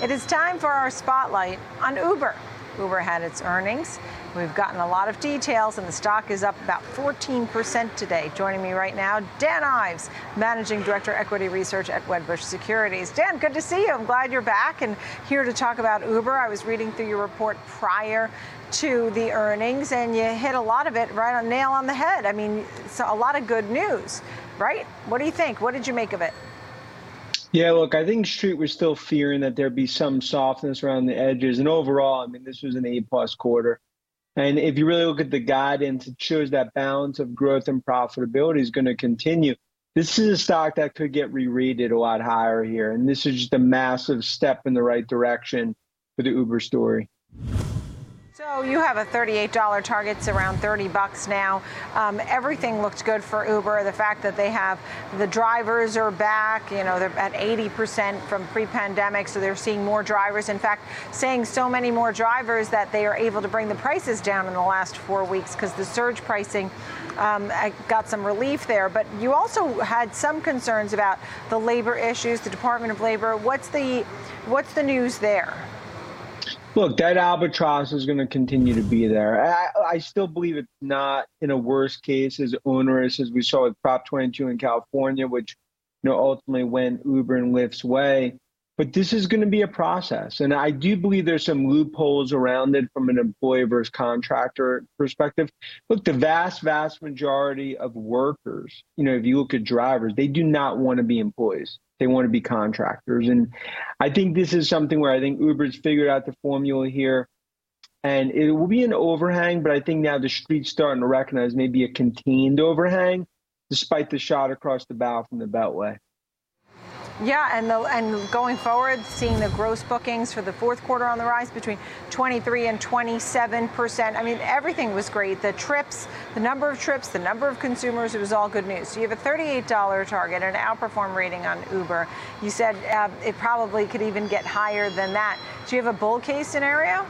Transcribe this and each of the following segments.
It is time for our spotlight on Uber. Uber had its earnings. We've gotten a lot of details, and the stock is up about 14% today. Joining me right now, Dan Ives, Managing Director, Equity Research at Wedbush Securities. Dan, good to see you. I'm glad you're back and here to talk about Uber. I was reading through your report prior to the earnings, and you hit a lot of it right on nail on the head. I mean, a lot of good news, right? What do you think? What did you make of it? Yeah, look, I think Street was still fearing that there'd be some softness around the edges. And overall, I mean, this was an A plus quarter. And if you really look at the guidance, it shows that balance of growth and profitability is going to continue. This is a stock that could get re-rated a lot higher here. And this is just a massive step in the right direction for the Uber story. So you have a $38 target, it's around 30 bucks now. Um, everything looks good for Uber. The fact that they have the drivers are back, you know, they're at 80% from pre-pandemic, so they're seeing more drivers. In fact, saying so many more drivers that they are able to bring the prices down in the last four weeks because the surge pricing um, got some relief there. But you also had some concerns about the labor issues, the Department of Labor. What's the what's the news there? Look, that albatross is going to continue to be there. I, I, still believe it's not in a worst case as onerous as we saw with Prop 22 in California, which you know ultimately went Uber and Lyft's way. But this is going to be a process, and I do believe there's some loopholes around it from an employee versus contractor perspective. Look, the vast, vast majority of workers, you know, if you look at drivers, they do not want to be employees they want to be contractors. And I think this is something where I think Uber's figured out the formula here. And it will be an overhang, but I think now the street's starting to recognize maybe a contained overhang, despite the shot across the bow from the Beltway. Yeah, and the, and going forward, seeing the gross bookings for the fourth quarter on the rise between 23 and 27 percent. I mean, everything was great. The trips, the number of trips, the number of consumers, it was all good news. So you have a $38 target an outperform rating on Uber. You said uh, it probably could even get higher than that. Do you have a bull case scenario?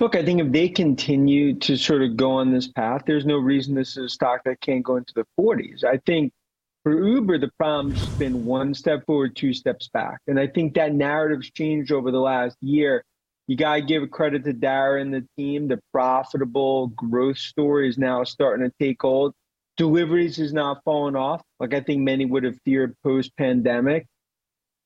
Look, I think if they continue to sort of go on this path, there's no reason this is a stock that can't go into the 40s. I think for Uber, the problem's been one step forward, two steps back. And I think that narrative's changed over the last year. You got to give credit to Dara and the team. The profitable growth story is now starting to take hold. Deliveries is not falling off, like I think many would have feared post pandemic.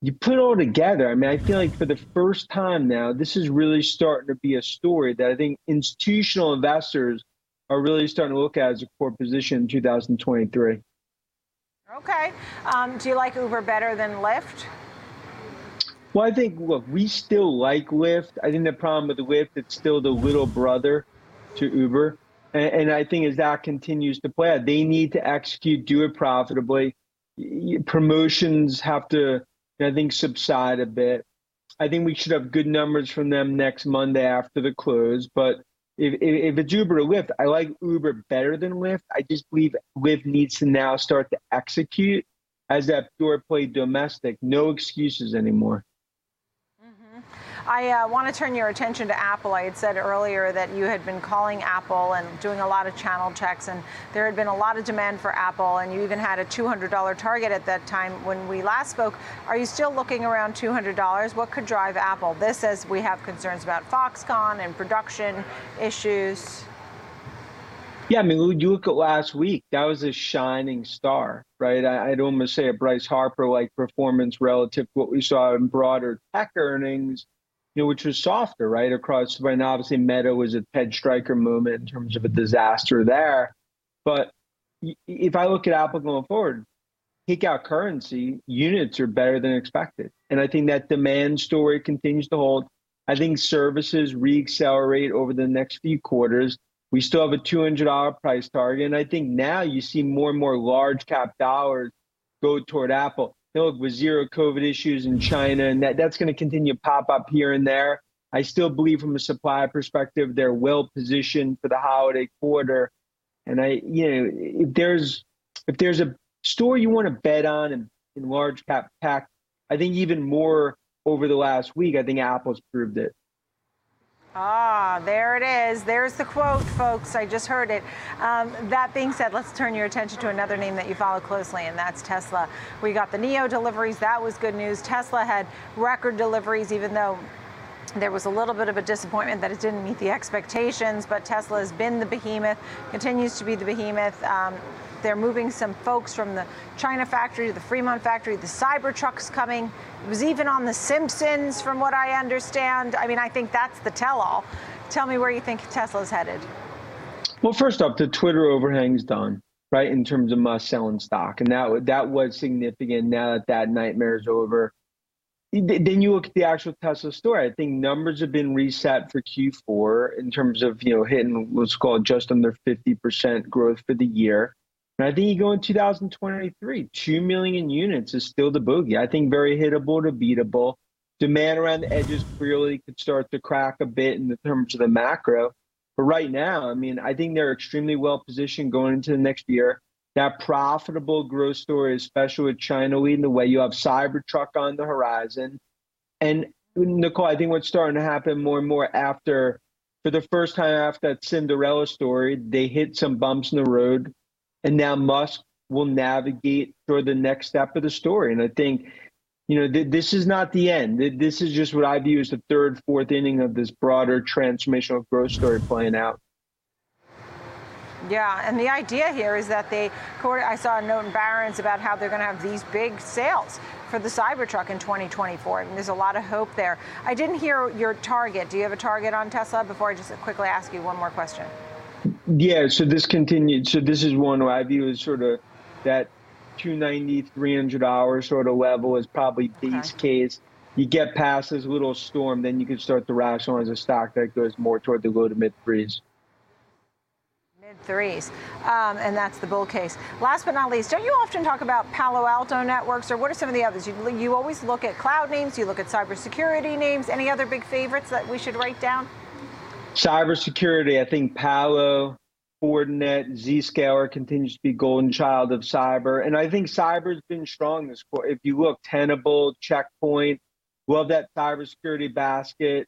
You put it all together. I mean, I feel like for the first time now, this is really starting to be a story that I think institutional investors are really starting to look at as a core position in 2023. Okay. Um, do you like Uber better than Lyft? Well, I think, look, we still like Lyft. I think the problem with Lyft, it's still the little brother to Uber. And, and I think as that continues to play out, they need to execute, do it profitably. Promotions have to, I think, subside a bit. I think we should have good numbers from them next Monday after the close. But if, if it's Uber or Lyft, I like Uber better than Lyft. I just believe Lyft needs to now start to execute as that pure play domestic. No excuses anymore. Mm-hmm. I uh, want to turn your attention to Apple. I had said earlier that you had been calling Apple and doing a lot of channel checks, and there had been a lot of demand for Apple, and you even had a $200 target at that time when we last spoke. Are you still looking around $200? What could drive Apple? This as we have concerns about Foxconn and production issues. Yeah, I mean, you look at last week, that was a shining star, right? I'd almost say a Bryce Harper like performance relative to what we saw in broader tech earnings you know, which was softer, right? Across, and obviously Meta was a Ted Striker moment in terms of a disaster there. But if I look at Apple going forward, take out currency, units are better than expected. And I think that demand story continues to hold. I think services reaccelerate over the next few quarters. We still have a $200 price target. And I think now you see more and more large cap dollars go toward Apple look, with zero COVID issues in China, and that, that's going to continue to pop up here and there. I still believe from a supply perspective, they're well positioned for the holiday quarter. And I, you know, if there's if there's a store you want to bet on in, in large cap pack, I think even more over the last week, I think Apple's proved it. Ah, there it is. There's the quote, folks. I just heard it. Um, that being said, let's turn your attention to another name that you follow closely, and that's Tesla. We got the Neo deliveries. That was good news. Tesla had record deliveries, even though there was a little bit of a disappointment that it didn't meet the expectations, but Tesla has been the behemoth, continues to be the behemoth. Um, they're moving some folks from the China factory to the Fremont factory. The Cybertruck's coming. It was even on The Simpsons, from what I understand. I mean, I think that's the tell all. Tell me where you think Tesla's headed. Well, first off, the Twitter overhang's done, right, in terms of Musk selling stock. And that, that was significant now that that nightmare's over. Then you look at the actual Tesla story. I think numbers have been reset for Q4 in terms of, you know, hitting what's called just under 50% growth for the year. And I think you go in 2023, 2 million units is still the boogie. I think very hittable to beatable. Demand around the edges clearly could start to crack a bit in the terms of the macro. But right now, I mean, I think they're extremely well positioned going into the next year. That profitable growth story, especially with China leading the way, you have Cybertruck on the horizon. And Nicole, I think what's starting to happen more and more after, for the first time after that Cinderella story, they hit some bumps in the road and now Musk will navigate for the next step of the story. And I think, you know, th- this is not the end. This is just what I view as the third, fourth inning of this broader transformational growth story playing out. Yeah, and the idea here is that they, I saw a note in Barron's about how they're going to have these big sales for the Cybertruck in 2024. And there's a lot of hope there. I didn't hear your target. Do you have a target on Tesla before I just quickly ask you one more question? Yeah, so this continued. So this is one where I view as sort of that 290, 300 hours sort of level is probably base okay. case. You get past this little storm, then you can start to rationalize a stock that goes more toward the low to mid threes. Mid threes, um, and that's the bull case. Last but not least, don't you often talk about Palo Alto networks, or what are some of the others? You, you always look at cloud names, you look at cybersecurity names. Any other big favorites that we should write down? Cybersecurity, I think Palo, Fortinet, Zscaler continues to be golden child of cyber. And I think cyber's been strong this quarter. If you look, Tenable, Checkpoint, love that cybersecurity basket.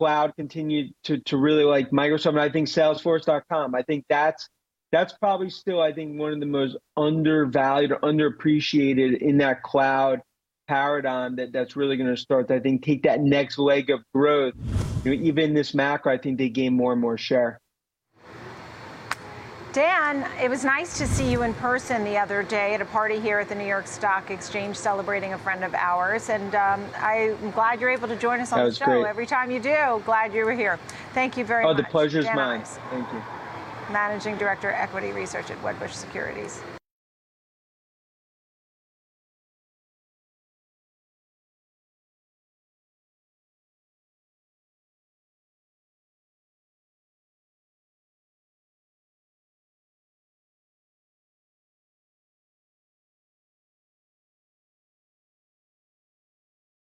Cloud continued to, to really like Microsoft. And I think Salesforce.com. I think that's that's probably still, I think, one of the most undervalued or underappreciated in that cloud paradigm that, that's really going to start to, I think, take that next leg of growth you know, even this macro, I think they gain more and more share. Dan, it was nice to see you in person the other day at a party here at the New York Stock Exchange celebrating a friend of ours. And um, I'm glad you're able to join us on the show great. every time you do. Glad you were here. Thank you very oh, much. Oh, the pleasure's Dan mine. Ives, Thank you. Managing Director, Equity Research at Wedbush Securities.